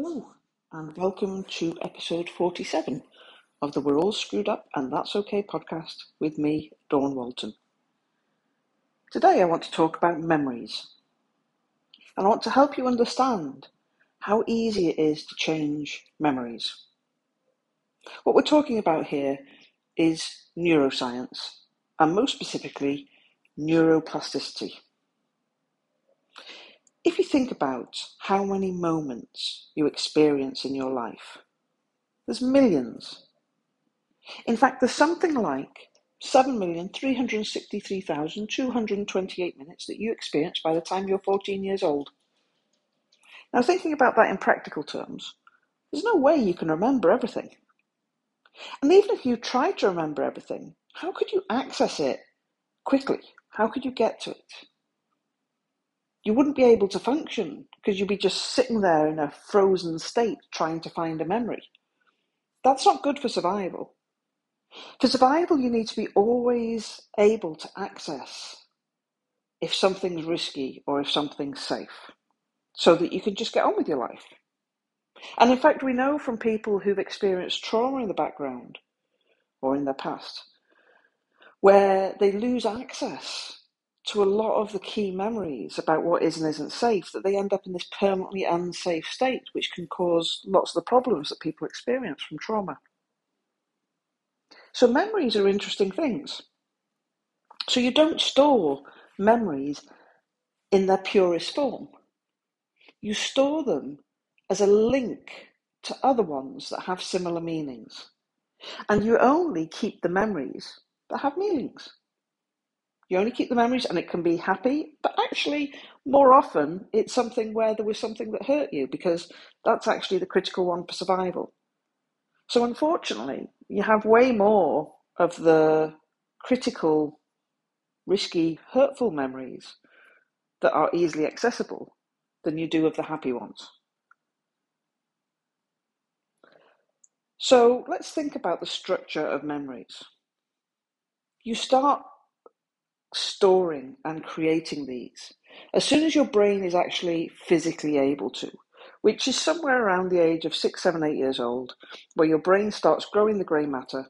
Hello, and welcome to episode 47 of the We're All Screwed Up and That's Okay podcast with me, Dawn Walton. Today I want to talk about memories, and I want to help you understand how easy it is to change memories. What we're talking about here is neuroscience, and most specifically, neuroplasticity. If you think about how many moments you experience in your life, there's millions. In fact, there's something like 7,363,228 minutes that you experience by the time you're 14 years old. Now, thinking about that in practical terms, there's no way you can remember everything. And even if you tried to remember everything, how could you access it quickly? How could you get to it? You wouldn't be able to function because you'd be just sitting there in a frozen state trying to find a memory. That's not good for survival. For survival, you need to be always able to access if something's risky or if something's safe so that you can just get on with your life. And in fact, we know from people who've experienced trauma in the background or in their past where they lose access to a lot of the key memories about what is and isn't safe that they end up in this permanently unsafe state, which can cause lots of the problems that people experience from trauma. So, memories are interesting things. So, you don't store memories in their purest form, you store them as a link to other ones that have similar meanings. And you only keep the memories that have meanings. You only keep the memories and it can be happy, but actually, more often, it's something where there was something that hurt you because that's actually the critical one for survival. So, unfortunately, you have way more of the critical, risky, hurtful memories that are easily accessible than you do of the happy ones. So, let's think about the structure of memories. You start storing and creating these as soon as your brain is actually physically able to, which is somewhere around the age of six, seven, eight years old, where your brain starts growing the grey matter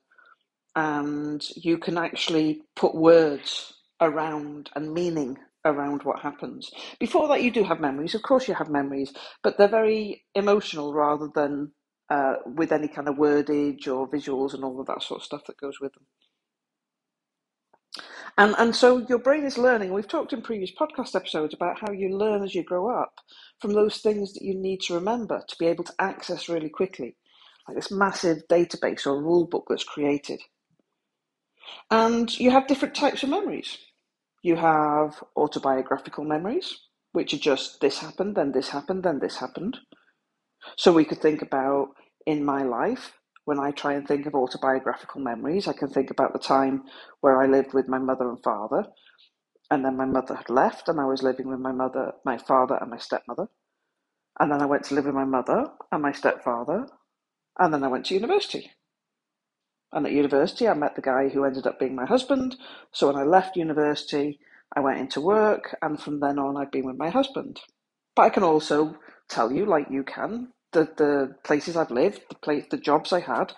and you can actually put words around and meaning around what happens. Before that, you do have memories. Of course, you have memories, but they're very emotional rather than uh, with any kind of wordage or visuals and all of that sort of stuff that goes with them. And, and so your brain is learning. We've talked in previous podcast episodes about how you learn as you grow up from those things that you need to remember to be able to access really quickly, like this massive database or rule book that's created. And you have different types of memories. You have autobiographical memories, which are just this happened, then this happened, then this happened. So we could think about in my life, when I try and think of autobiographical memories, I can think about the time where I lived with my mother and father, and then my mother had left, and I was living with my mother, my father, and my stepmother. And then I went to live with my mother and my stepfather, and then I went to university. And at university, I met the guy who ended up being my husband. So when I left university, I went into work, and from then on, I've been with my husband. But I can also tell you, like you can, the, the places I've lived, the place, the jobs I had,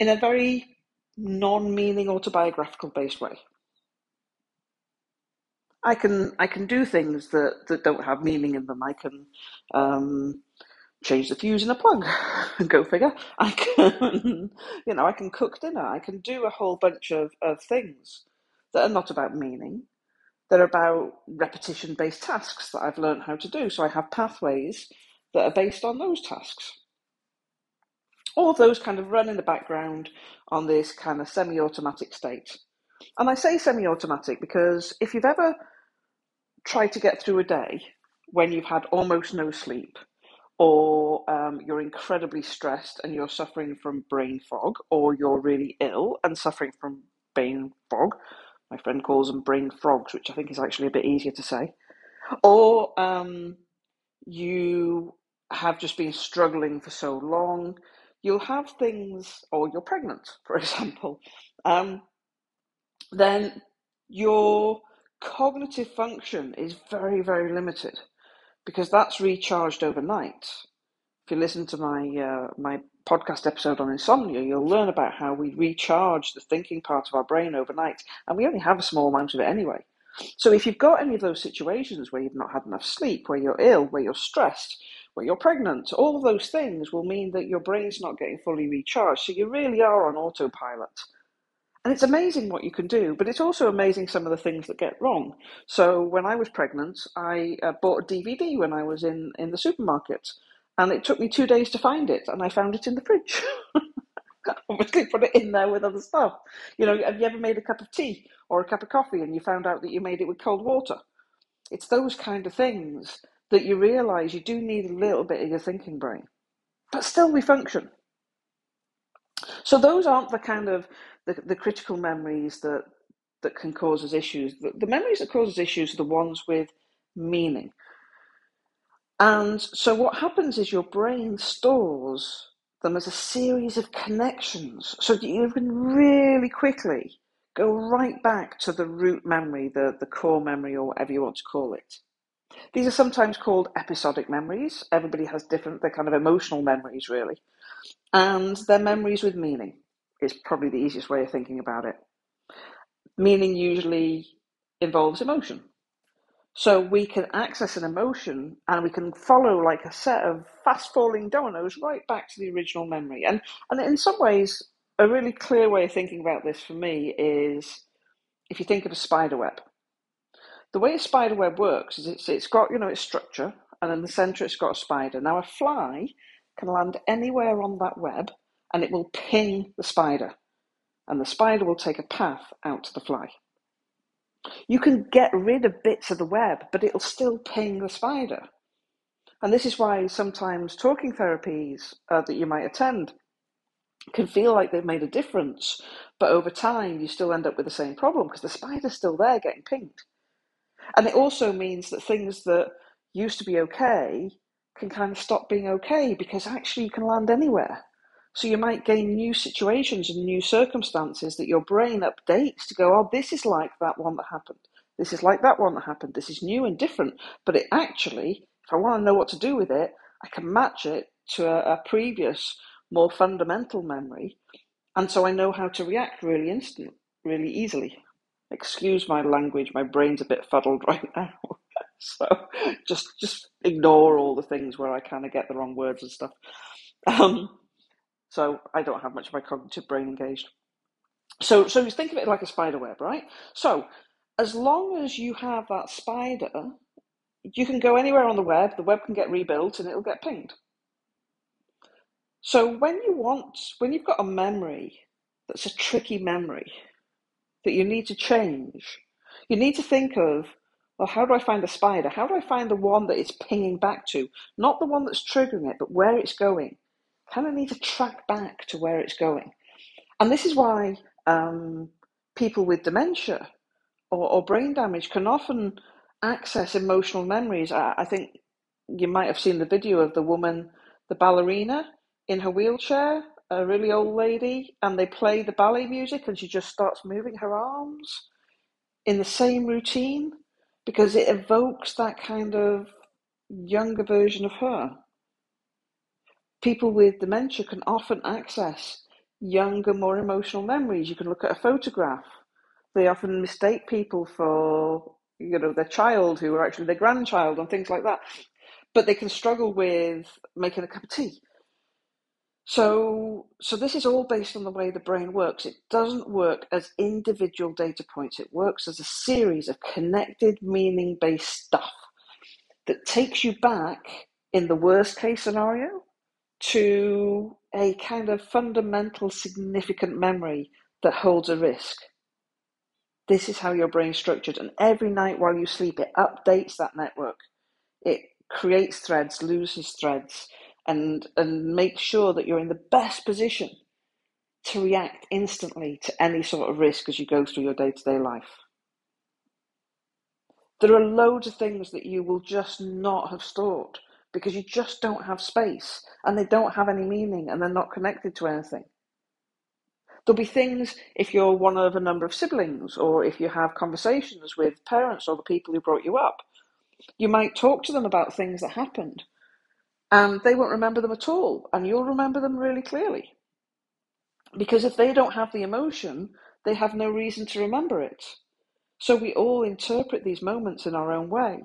in a very non-meaning autobiographical based way. I can I can do things that, that don't have meaning in them. I can um, change the fuse in a plug. Go figure. I can you know I can cook dinner. I can do a whole bunch of, of things that are not about meaning. They're about repetition based tasks that I've learned how to do. So I have pathways that are based on those tasks. All those kind of run in the background on this kind of semi automatic state. And I say semi automatic because if you've ever tried to get through a day when you've had almost no sleep, or um, you're incredibly stressed and you're suffering from brain fog, or you're really ill and suffering from brain fog, my friend calls them brain frogs, which I think is actually a bit easier to say, or um, you have just been struggling for so long, you'll have things, or you're pregnant, for example, um, then your cognitive function is very, very limited because that's recharged overnight if you listen to my uh, my podcast episode on insomnia, you'll learn about how we recharge the thinking part of our brain overnight, and we only have a small amount of it anyway. So if you've got any of those situations where you've not had enough sleep, where you're ill, where you're stressed, where you're pregnant, all of those things will mean that your brain's not getting fully recharged. So you really are on autopilot. And it's amazing what you can do, but it's also amazing some of the things that get wrong. So when I was pregnant, I uh, bought a DVD when I was in, in the supermarket, and it took me two days to find it, and I found it in the fridge. Obviously, put it in there with other stuff. You know, have you ever made a cup of tea or a cup of coffee and you found out that you made it with cold water? It's those kind of things that you realize you do need a little bit of your thinking brain, but still we function. So those aren't the kind of the, the critical memories that that can cause us issues. The, the memories that cause us issues are the ones with meaning. And so what happens is your brain stores them as a series of connections so that you can really quickly go right back to the root memory, the, the core memory, or whatever you want to call it. These are sometimes called episodic memories. Everybody has different, they're kind of emotional memories, really. And they're memories with meaning, is probably the easiest way of thinking about it. Meaning usually involves emotion. So we can access an emotion and we can follow like a set of fast falling dominoes right back to the original memory. And and in some ways, a really clear way of thinking about this for me is if you think of a spider web. The way a spider web works is it's, it's got, you know, its structure, and in the center it's got a spider. Now, a fly can land anywhere on that web and it will ping the spider, and the spider will take a path out to the fly. You can get rid of bits of the web, but it'll still ping the spider. And this is why sometimes talking therapies uh, that you might attend can feel like they've made a difference, but over time you still end up with the same problem because the spider's still there getting pinged. And it also means that things that used to be okay can kind of stop being okay because actually you can land anywhere. So you might gain new situations and new circumstances that your brain updates to go, oh, this is like that one that happened. This is like that one that happened. This is new and different. But it actually, if I want to know what to do with it, I can match it to a, a previous, more fundamental memory. And so I know how to react really instant, really easily excuse my language, my brain's a bit fuddled right now. so just just ignore all the things where I kind of get the wrong words and stuff. Um, so I don't have much of my cognitive brain engaged. So so think of it like a spider web, right? So as long as you have that spider, you can go anywhere on the web, the web can get rebuilt and it'll get pinged. So when you want when you've got a memory that's a tricky memory, that you need to change. You need to think of, well, how do I find the spider? How do I find the one that it's pinging back to? Not the one that's triggering it, but where it's going. Kind of need to track back to where it's going. And this is why um, people with dementia or, or, brain damage can often access emotional memories. I, I think you might have seen the video of the woman, the ballerina in her wheelchair a really old lady and they play the ballet music and she just starts moving her arms in the same routine because it evokes that kind of younger version of her. People with dementia can often access younger, more emotional memories. You can look at a photograph. They often mistake people for, you know, their child who are actually their grandchild and things like that. But they can struggle with making a cup of tea so, so this is all based on the way the brain works. It doesn't work as individual data points. It works as a series of connected, meaning-based stuff that takes you back, in the worst case scenario, to a kind of fundamental, significant memory that holds a risk. This is how your brain's structured, and every night while you sleep, it updates that network. It creates threads, loses threads, and and make sure that you're in the best position to react instantly to any sort of risk as you go through your day-to-day life. There are loads of things that you will just not have stored because you just don't have space and they don't have any meaning and they're not connected to anything. There'll be things if you're one of a number of siblings or if you have conversations with parents or the people who brought you up. You might talk to them about things that happened and they won't remember them at all, and you'll remember them really clearly. Because if they don't have the emotion, they have no reason to remember it. So we all interpret these moments in our own way.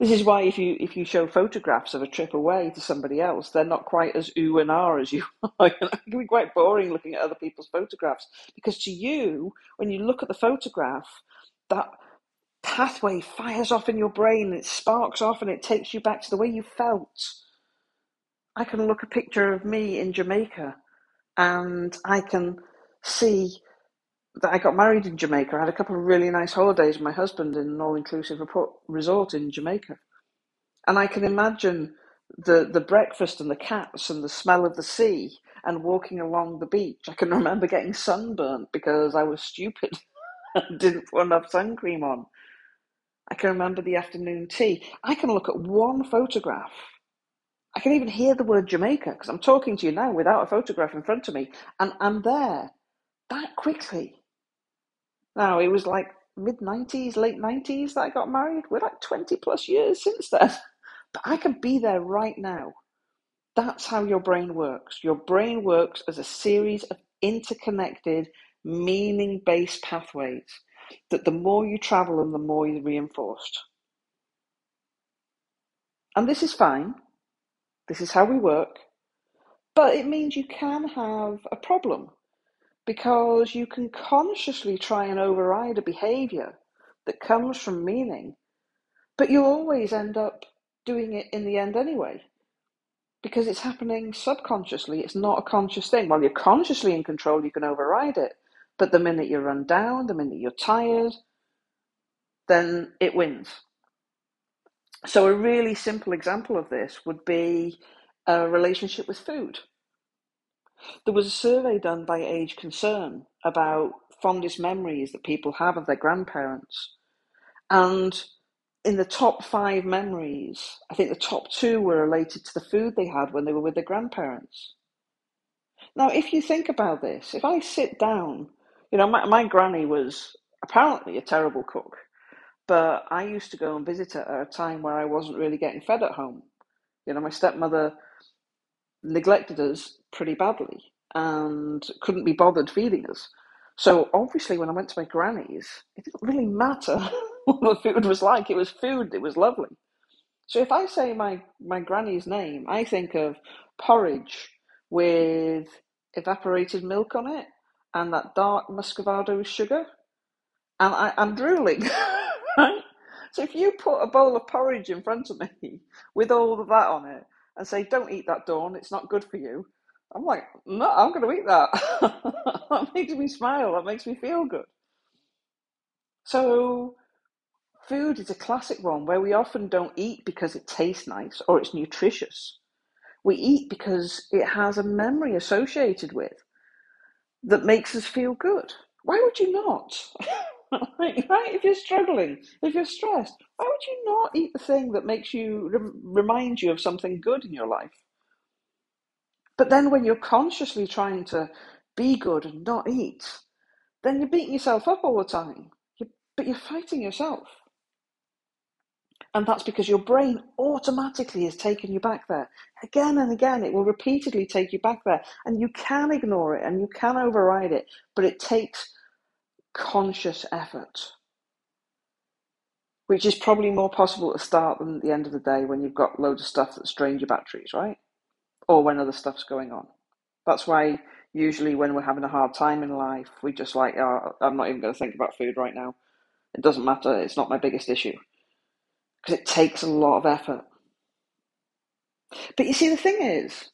This is why if you if you show photographs of a trip away to somebody else, they're not quite as ooh and ah as you are. it can be quite boring looking at other people's photographs because to you, when you look at the photograph, that pathway fires off in your brain, it sparks off, and it takes you back to the way you felt. I can look a picture of me in Jamaica, and I can see that I got married in Jamaica. I had a couple of really nice holidays with my husband in an all-inclusive resort in Jamaica, and I can imagine the the breakfast and the cats and the smell of the sea and walking along the beach. I can remember getting sunburnt because I was stupid and didn't put enough sun cream on. I can remember the afternoon tea. I can look at one photograph. I can even hear the word Jamaica because I'm talking to you now without a photograph in front of me, and I'm there that quickly. Now, it was like mid 90s, late 90s that I got married. We're like 20 plus years since then. But I can be there right now. That's how your brain works. Your brain works as a series of interconnected, meaning based pathways that the more you travel them, the more you're reinforced. And this is fine. This is how we work. But it means you can have a problem because you can consciously try and override a behavior that comes from meaning, but you'll always end up doing it in the end anyway because it's happening subconsciously. It's not a conscious thing. While you're consciously in control, you can override it. But the minute you run down, the minute you're tired, then it wins. So, a really simple example of this would be a relationship with food. There was a survey done by Age Concern about fondest memories that people have of their grandparents. And in the top five memories, I think the top two were related to the food they had when they were with their grandparents. Now, if you think about this, if I sit down, you know, my, my granny was apparently a terrible cook, but I used to go and visit her at a time where I wasn't really getting fed at home. You know, my stepmother neglected us pretty badly and couldn't be bothered feeding us. So obviously, when I went to my granny's, it didn't really matter what the food was like. It was food. It was lovely. So if I say my my granny's name, I think of porridge with evaporated milk on it and that dark muscovado sugar, and I, I'm drooling. right? So if you put a bowl of porridge in front of me with all of that on it, and say, "Don't eat that, Dawn. It's not good for you." I'm like, "No, I'm going to eat that." that makes me smile. That makes me feel good. So, food is a classic one where we often don't eat because it tastes nice or it's nutritious. We eat because it has a memory associated with that makes us feel good. Why would you not? right? If you're struggling, if you're stressed, why would you not eat the thing that makes you remind you of something good in your life? But then when you're consciously trying to be good and not eat, then you're beating yourself up all the time. you but you're fighting yourself. And that's because your brain automatically is taking you back there. Again and again, it will repeatedly take you back there. And you can ignore it and you can override it, but it takes conscious effort, which is probably more possible at the start than at the end of the day when you've got loads of stuff that's drained your batteries, right? Or when other stuff's going on. That's why usually when we're having a hard time in life, we just like, oh, I'm not even going to think about food right now. It doesn't matter. It's not my biggest issue. Because it takes a lot of effort. But you see, the thing is,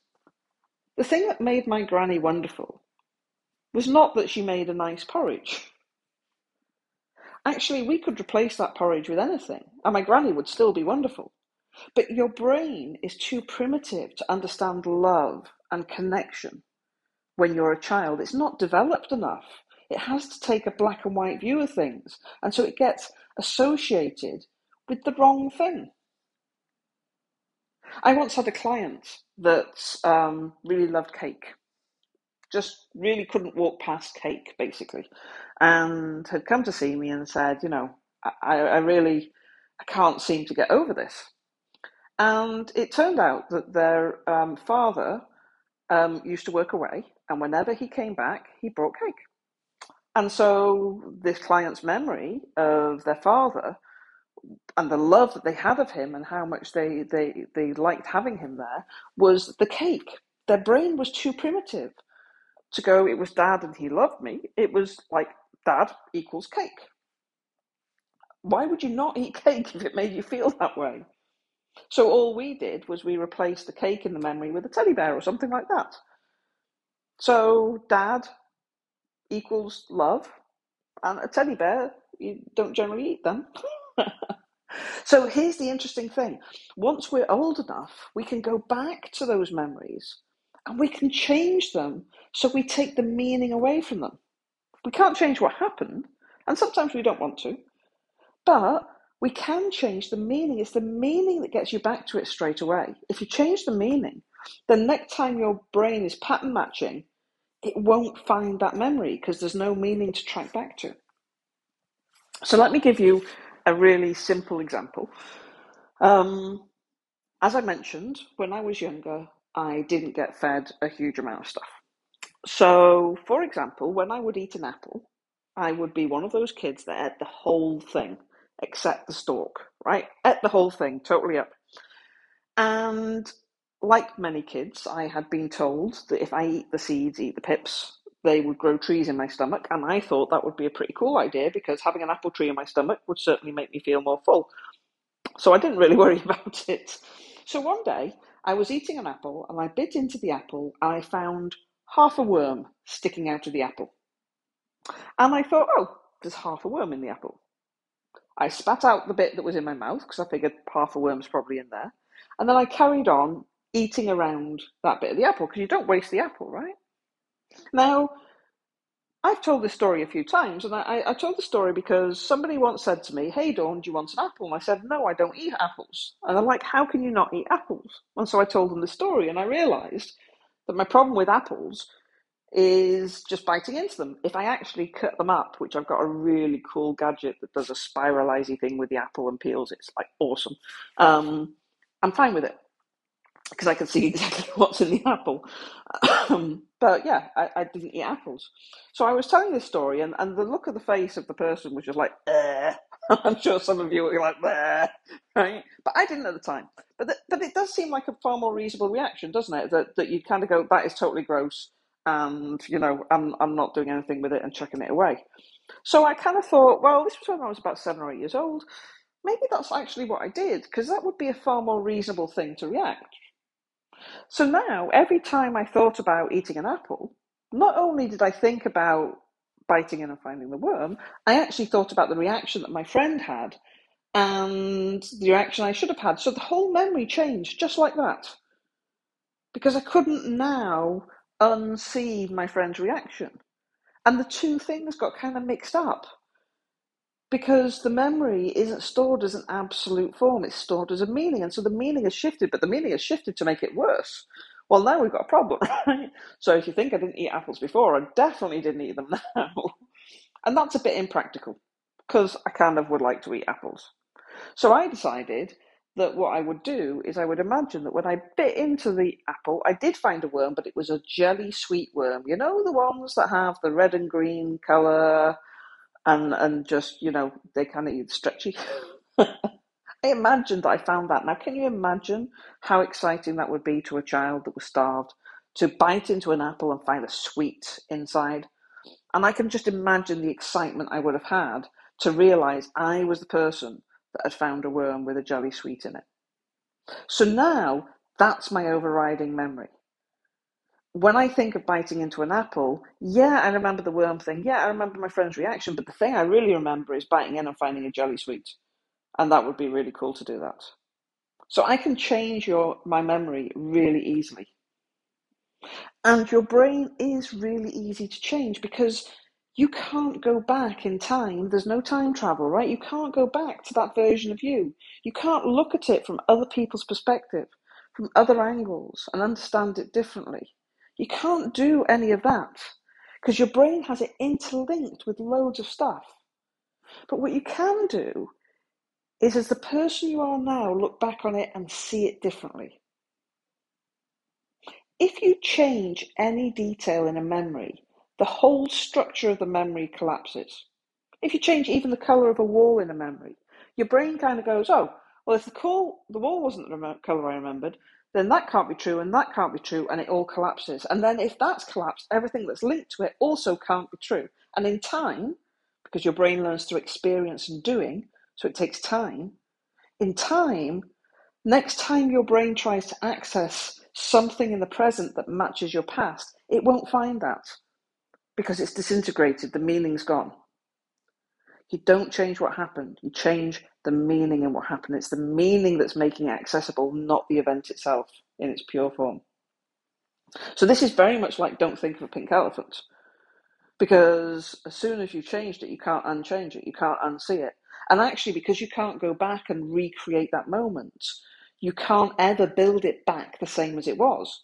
the thing that made my granny wonderful was not that she made a nice porridge. Actually, we could replace that porridge with anything, and my granny would still be wonderful. But your brain is too primitive to understand love and connection when you're a child. It's not developed enough. It has to take a black and white view of things, and so it gets associated with the wrong thing. I once had a client that um, really loved cake just really couldn't walk past cake, basically, and had come to see me and said, you know, I, I really, I can't seem to get over this. And it turned out that their um, father um, used to work away, and whenever he came back, he brought cake. And so this client's memory of their father and the love that they had of him and how much they, they, they liked having him there was the cake. Their brain was too primitive to go, it was dad and he loved me. It was like dad equals cake. Why would you not eat cake if it made you feel that way? So all we did was we replaced the cake in the memory with a teddy bear or something like that. So dad equals love, and a teddy bear, you don't generally eat them. so here's the interesting thing once we're old enough, we can go back to those memories and we can change them so we take the meaning away from them. We can't change what happened, and sometimes we don't want to, but we can change the meaning. It's the meaning that gets you back to it straight away. If you change the meaning, the next time your brain is pattern matching, it won't find that memory because there's no meaning to track back to. So let me give you a really simple example. Um, as I mentioned, when I was younger, I didn't get fed a huge amount of stuff. So, for example, when I would eat an apple, I would be one of those kids that ate the whole thing except the stalk, right? Ate the whole thing, totally up. And like many kids, I had been told that if I eat the seeds, eat the pips, they would grow trees in my stomach. And I thought that would be a pretty cool idea because having an apple tree in my stomach would certainly make me feel more full. So I didn't really worry about it. So one day I was eating an apple and I bit into the apple and I found half a worm sticking out of the apple. And I thought, oh, there's half a worm in the apple. I spat out the bit that was in my mouth because I figured half a worm's probably in there. And then I carried on eating around that bit of the apple because you don't waste the apple, right? Now, I've told this story a few times, and I, I, told the story because somebody once said to me, Hey, Dawn, do you want an apple? And I said, No, I don't eat apples. And they're like, How can you not eat apples? And so I told them the story, and I realized that my problem with apples is just biting into them. If I actually cut them up, which I've got a really cool gadget that does a spiralizy thing with the apple and peels, it's like awesome. Um, I'm fine with it because I can see exactly what's in the apple. Um, but yeah, I, I, didn't eat apples. So I was telling this story, and, and the look of the face of the person was just like, eh. I'm sure some of you were like, eh, right? But I didn't at the time. But the, but it does seem like a far more reasonable reaction, doesn't it? That that you kind of go, that is totally gross, and you know, I'm I'm not doing anything with it and chucking it away. So I kind of thought, well, this was when I was about seven or eight years old. Maybe that's actually what I did, because that would be a far more reasonable thing to react so now, every time I thought about eating an apple, not only did I think about biting in and finding the worm, I actually thought about the reaction that my friend had and the reaction I should have had. So the whole memory changed just like that. Because I couldn't now unsee my friend's reaction. And the two things got kind of mixed up because the memory isn't stored as an absolute form, it's stored as a meaning. And so the meaning has shifted, but the meaning has shifted to make it worse. Well, now we've got a problem, right? So if you think I didn't eat apples before, I definitely didn't eat them now. and that's a bit impractical because I kind of would like to eat apples. So I decided that what I would do is I would imagine that when I bit into the apple, I did find a worm, but it was a jelly sweet worm. You know, the ones that have the red and green colour and and just you know they kind of stretchy. I imagined that I found that. Now, can you imagine how exciting that would be to a child that was starved to bite into an apple and find a sweet inside? And I can just imagine the excitement I would have had to realize I was the person that had found a worm with a jelly sweet in it. So now that's my overriding memory when I think of biting into an apple, yeah, I remember the worm thing. Yeah, I remember my friend's reaction. But the thing I really remember is biting in and finding a jelly sweet. And that would be really cool to do that. So I can change your my memory really easily. And your brain is really easy to change because you can't go back in time. There's no time travel, right? You can't go back to that version of you. You can't look at it from other people's perspective, from other angles, and understand it differently. You can't do any of that because your brain has it interlinked with loads of stuff. But what you can do is as the person you are now, look back on it and see it differently. If you change any detail in a memory, the whole structure of the memory collapses. If you change even the colour of a wall in a memory, your brain kind of goes, oh, well, if the, call, the wall wasn't the colour I remembered, then that can't be true and that can't be true, and it all collapses. And then if that's collapsed, everything that's linked to it also can't be true. And in time, because your brain learns through experience and doing, so it takes time, in time, next time your brain tries to access something in the present that matches your past, it won't find that because it's disintegrated, the meaning's gone. You don't change what happened, you change the meaning in what happened. It's the meaning that's making it accessible, not the event itself in its pure form. So this is very much like don't think of a pink elephant. Because as soon as you've changed it, you can't unchange it, you can't unsee it. And actually, because you can't go back and recreate that moment, you can't ever build it back the same as it was.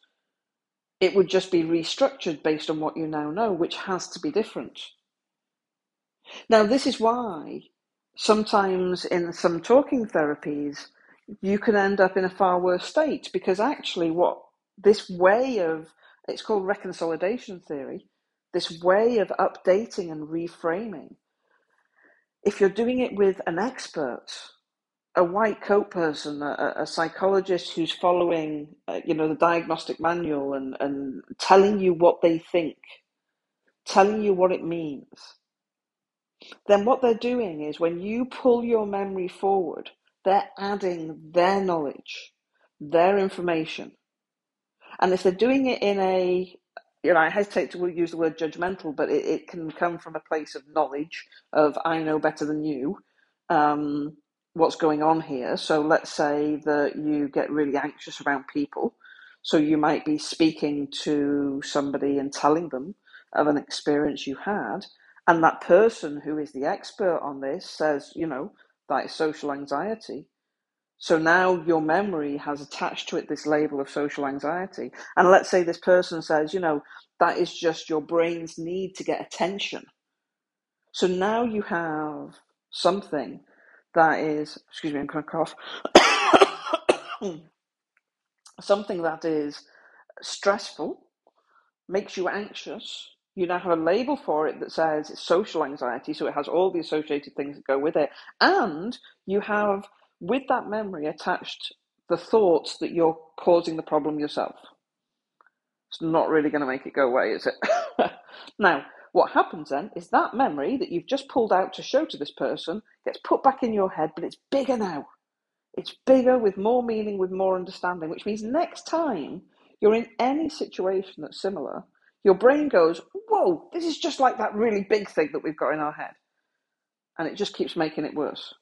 It would just be restructured based on what you now know, which has to be different. Now, this is why sometimes in some talking therapies, you can end up in a far worse state because actually, what this way of it's called reconsolidation theory, this way of updating and reframing, if you're doing it with an expert, a white coat person, a, a psychologist who's following, uh, you know, the diagnostic manual and, and telling you what they think, telling you what it means, then what they're doing is when you pull your memory forward, they're adding their knowledge, their information. And if they're doing it in a, you know, I hesitate to use the word judgmental, but it, it can come from a place of knowledge, of I know better than you. Um, what's going on here. So let's say that you get really anxious around people. So you might be speaking to somebody and telling them of an experience you had. And that person who is the expert on this says, you know, that is social anxiety. So now your memory has attached to it this label of social anxiety. And let's say this person says, you know, that is just your brain's need to get attention. So now you have something that is, excuse me, I'm going to cough, something that is stressful, makes you anxious. You now have a label for it that says it's social anxiety, so it has all the associated things that go with it. And you have, with that memory, attached the thoughts that you're causing the problem yourself. It's not really going to make it go away, is it? now, what happens then is that memory that you've just pulled out to show to this person gets put back in your head, but it's bigger now. It's bigger with more meaning, with more understanding, which means next time you're in any situation that's similar, your brain goes, Whoa, this is just like that really big thing that we've got in our head. And it just keeps making it worse.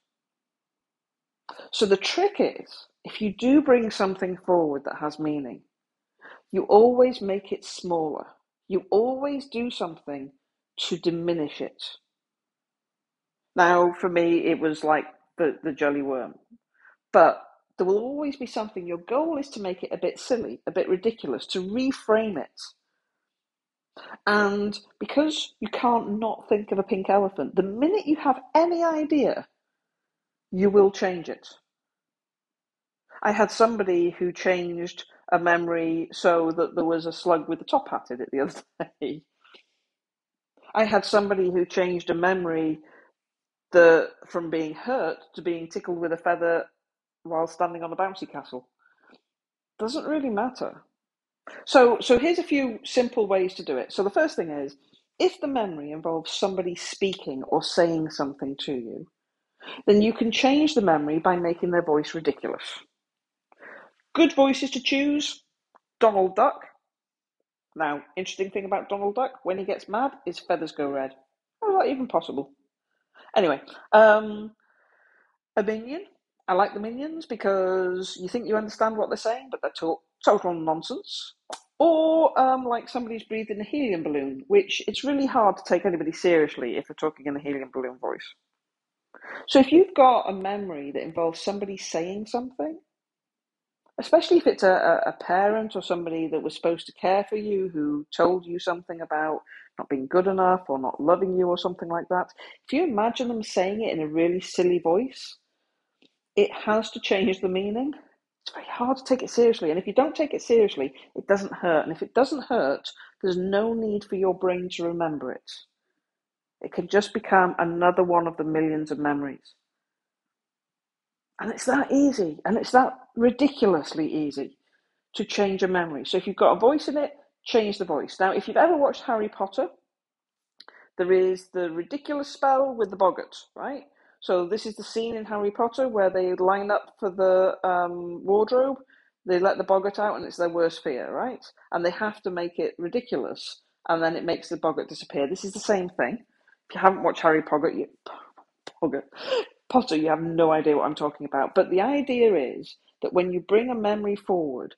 So the trick is if you do bring something forward that has meaning, you always make it smaller. You always do something to diminish it. Now, for me, it was like the, the jelly worm. But there will always be something. Your goal is to make it a bit silly, a bit ridiculous, to reframe it. And because you can't not think of a pink elephant, the minute you have any idea, you will change it. I had somebody who changed a memory so that there was a slug with a top hat in it the other day. I had somebody who changed a memory the from being hurt to being tickled with a feather while standing on a bouncy castle. Doesn't really matter. So so here's a few simple ways to do it. So the first thing is if the memory involves somebody speaking or saying something to you, then you can change the memory by making their voice ridiculous. Good voices to choose Donald Duck, now, interesting thing about Donald Duck, when he gets mad, his feathers go red. How is that even possible? Anyway, um, a minion. I like the minions because you think you understand what they're saying, but they're to- total nonsense. Or um, like somebody's breathing a helium balloon, which it's really hard to take anybody seriously if they're talking in a helium balloon voice. So if you've got a memory that involves somebody saying something, especially if it's a, a parent or somebody that was supposed to care for you who told you something about not being good enough or not loving you or something like that. If you imagine them saying it in a really silly voice, it has to change the meaning. It's very hard to take it seriously. And if you don't take it seriously, it doesn't hurt. And if it doesn't hurt, there's no need for your brain to remember it. It can just become another one of the millions of memories. And it's that easy, and it's that ridiculously easy to change a memory. So if you've got a voice in it, change the voice. Now, if you've ever watched Harry Potter, there is the ridiculous spell with the boggart, right? So this is the scene in Harry Potter where they line up for the um, wardrobe. They let the boggart out, and it's their worst fear, right? And they have to make it ridiculous, and then it makes the boggart disappear. This is the same thing. If you haven't watched Harry Potter, you, Potter, Potter, you have no idea what I'm talking about. But the idea is that when you bring a memory forward,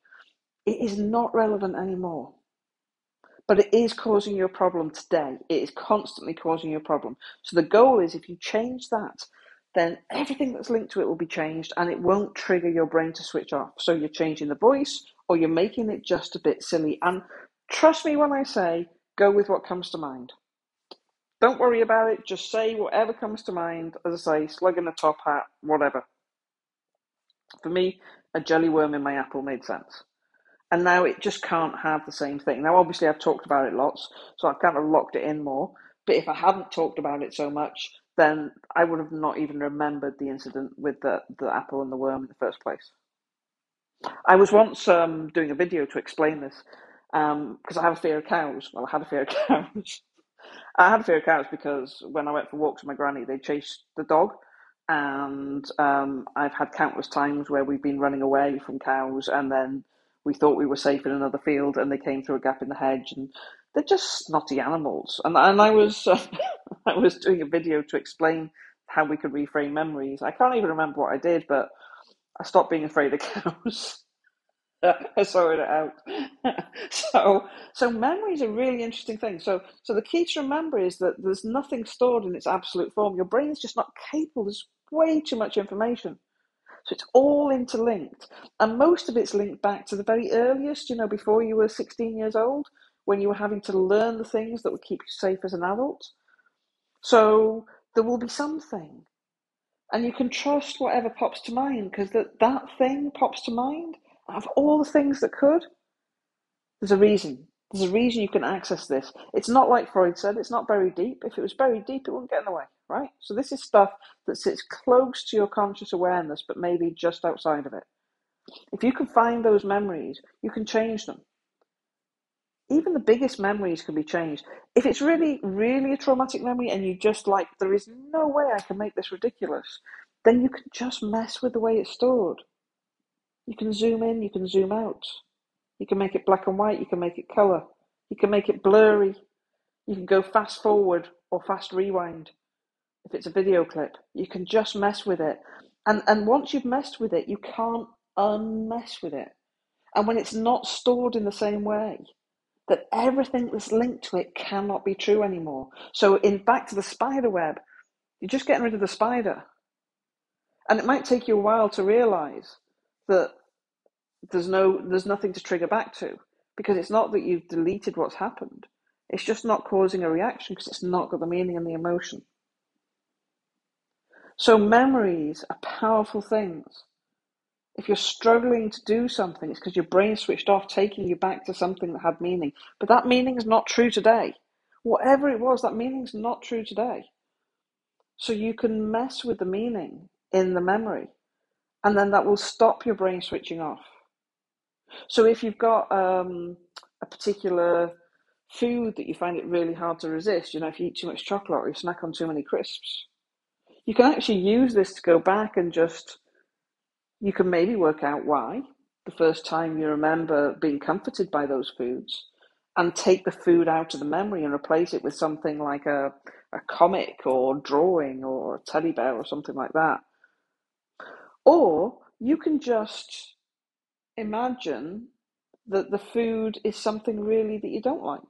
it is not relevant anymore. But it is causing you a problem today. It is constantly causing you a problem. So the goal is if you change that, then everything that's linked to it will be changed and it won't trigger your brain to switch off. So you're changing the voice or you're making it just a bit silly. And trust me when I say, go with what comes to mind. Don't worry about it. Just say whatever comes to mind. As I say, slug in a top hat, whatever. For me, a jelly worm in my apple made sense. And now it just can't have the same thing. Now, obviously, I've talked about it lots, so I've kind of locked it in more. But if I hadn't talked about it so much, then I would have not even remembered the incident with the, the apple and the worm in the first place. I was once um, doing a video to explain this because um, I have a fear of cows. Well, I had a fear of cows. I had a fear of cows because when I went for walks with my granny, they chased the dog, and um, I've had countless times where we've been running away from cows, and then we thought we were safe in another field, and they came through a gap in the hedge, and they're just snotty animals. And and I was uh, I was doing a video to explain how we could reframe memories. I can't even remember what I did, but I stopped being afraid of cows. I sorted it out. so, so memory is a really interesting thing. So, so the key to remember is that there's nothing stored in its absolute form. Your brain is just not capable. There's way too much information. So it's all interlinked, and most of it's linked back to the very earliest. You know, before you were 16 years old, when you were having to learn the things that would keep you safe as an adult. So there will be something and you can trust whatever pops to mind because that, that thing pops to mind of all the things that could, there's a reason. There's a reason you can access this. It's not like Freud said, it's not buried deep. If it was buried deep, it wouldn't get in the way, right? So this is stuff that sits close to your conscious awareness, but maybe just outside of it. If you can find those memories, you can change them. Even the biggest memories can be changed. If it's really, really a traumatic memory and you just like, there is no way I can make this ridiculous, then you can just mess with the way it's stored. You can zoom in, you can zoom out. You can make it black and white, you can make it colour. You can make it blurry. You can go fast forward or fast rewind. If it's a video clip, you can just mess with it. And, and once you've messed with it, you can't unmess with it. And when it's not stored in the same way, that everything that's linked to it cannot be true anymore. So, in back to the spider web, you're just getting rid of the spider. And it might take you a while to realize that there's no there's nothing to trigger back to because it's not that you've deleted what's happened it's just not causing a reaction because it's not got the meaning and the emotion so memories are powerful things. If you're struggling to do something it's because your brain switched off taking you back to something that had meaning. But that meaning is not true today. Whatever it was that meaning's not true today. So you can mess with the meaning in the memory and then that will stop your brain switching off. So if you've got um, a particular food that you find it really hard to resist, you know, if you eat too much chocolate or you snack on too many crisps, you can actually use this to go back and just, you can maybe work out why the first time you remember being comforted by those foods and take the food out of the memory and replace it with something like a, a comic or drawing or a teddy bear or something like that or you can just imagine that the food is something really that you don't like.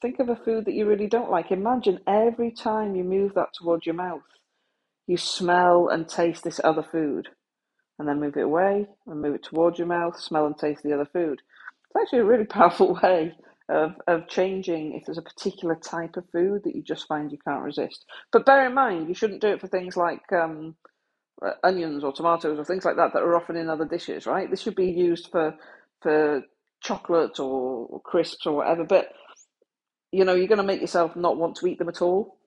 Think of a food that you really don't like. Imagine every time you move that towards your mouth, you smell and taste this other food. And then move it away and move it towards your mouth, smell and taste the other food. It's actually a really powerful way of, of changing if there's a particular type of food that you just find you can't resist. But bear in mind, you shouldn't do it for things like um, uh, onions or tomatoes or things like that that are often in other dishes, right? This should be used for for chocolate or, or crisps or whatever, but you know, you're going to make yourself not want to eat them at all.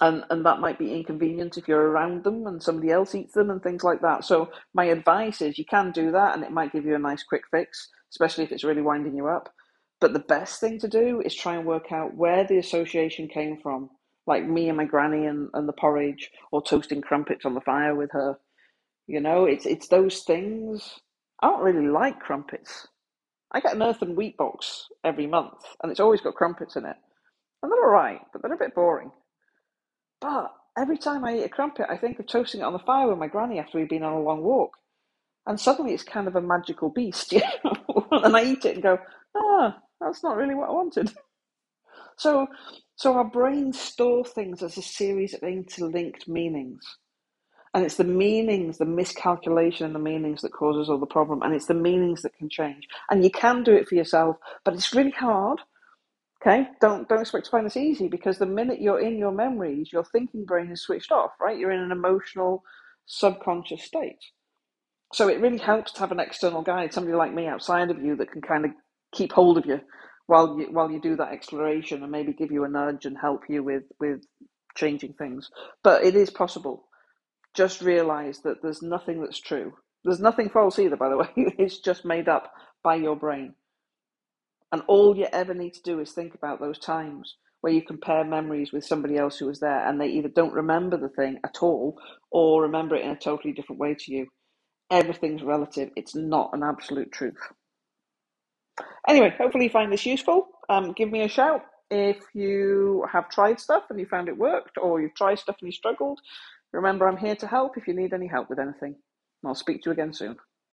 And, and that might be inconvenient if you're around them and somebody else eats them and things like that. So my advice is you can do that and it might give you a nice quick fix, especially if it's really winding you up. But the best thing to do is try and work out where the association came from, like me and my granny and, and the porridge, or toasting crumpets on the fire with her. You know, it's it's those things. I don't really like crumpets. I get an earth and wheat box every month, and it's always got crumpets in it. And they're all right, but they're a bit boring. But every time I eat a crumpet, I think of toasting it on the fire with my granny after we've been on a long walk. And suddenly it's kind of a magical beast, you know? and I eat it and go, ah, that's not really what I wanted. So, so our brains store things as a series of interlinked meanings. And it's the meanings, the miscalculation in the meanings that causes all the problem. And it's the meanings that can change. And you can do it for yourself, but it's really hard. Okay, don't don't expect to find this easy because the minute you're in your memories, your thinking brain is switched off. Right, you're in an emotional, subconscious state. So it really helps to have an external guide, somebody like me outside of you that can kind of keep hold of you while you while you do that exploration and maybe give you a nudge and help you with with changing things. But it is possible. Just realize that there's nothing that's true. There's nothing false either, by the way. it's just made up by your brain. And all you ever need to do is think about those times where you compare memories with somebody else who was there and they either don't remember the thing at all or remember it in a totally different way to you. Everything's relative, it's not an absolute truth. Anyway, hopefully you find this useful. Um, give me a shout if you have tried stuff and you found it worked or you've tried stuff and you struggled. Remember, I'm here to help if you need any help with anything. I'll speak to you again soon.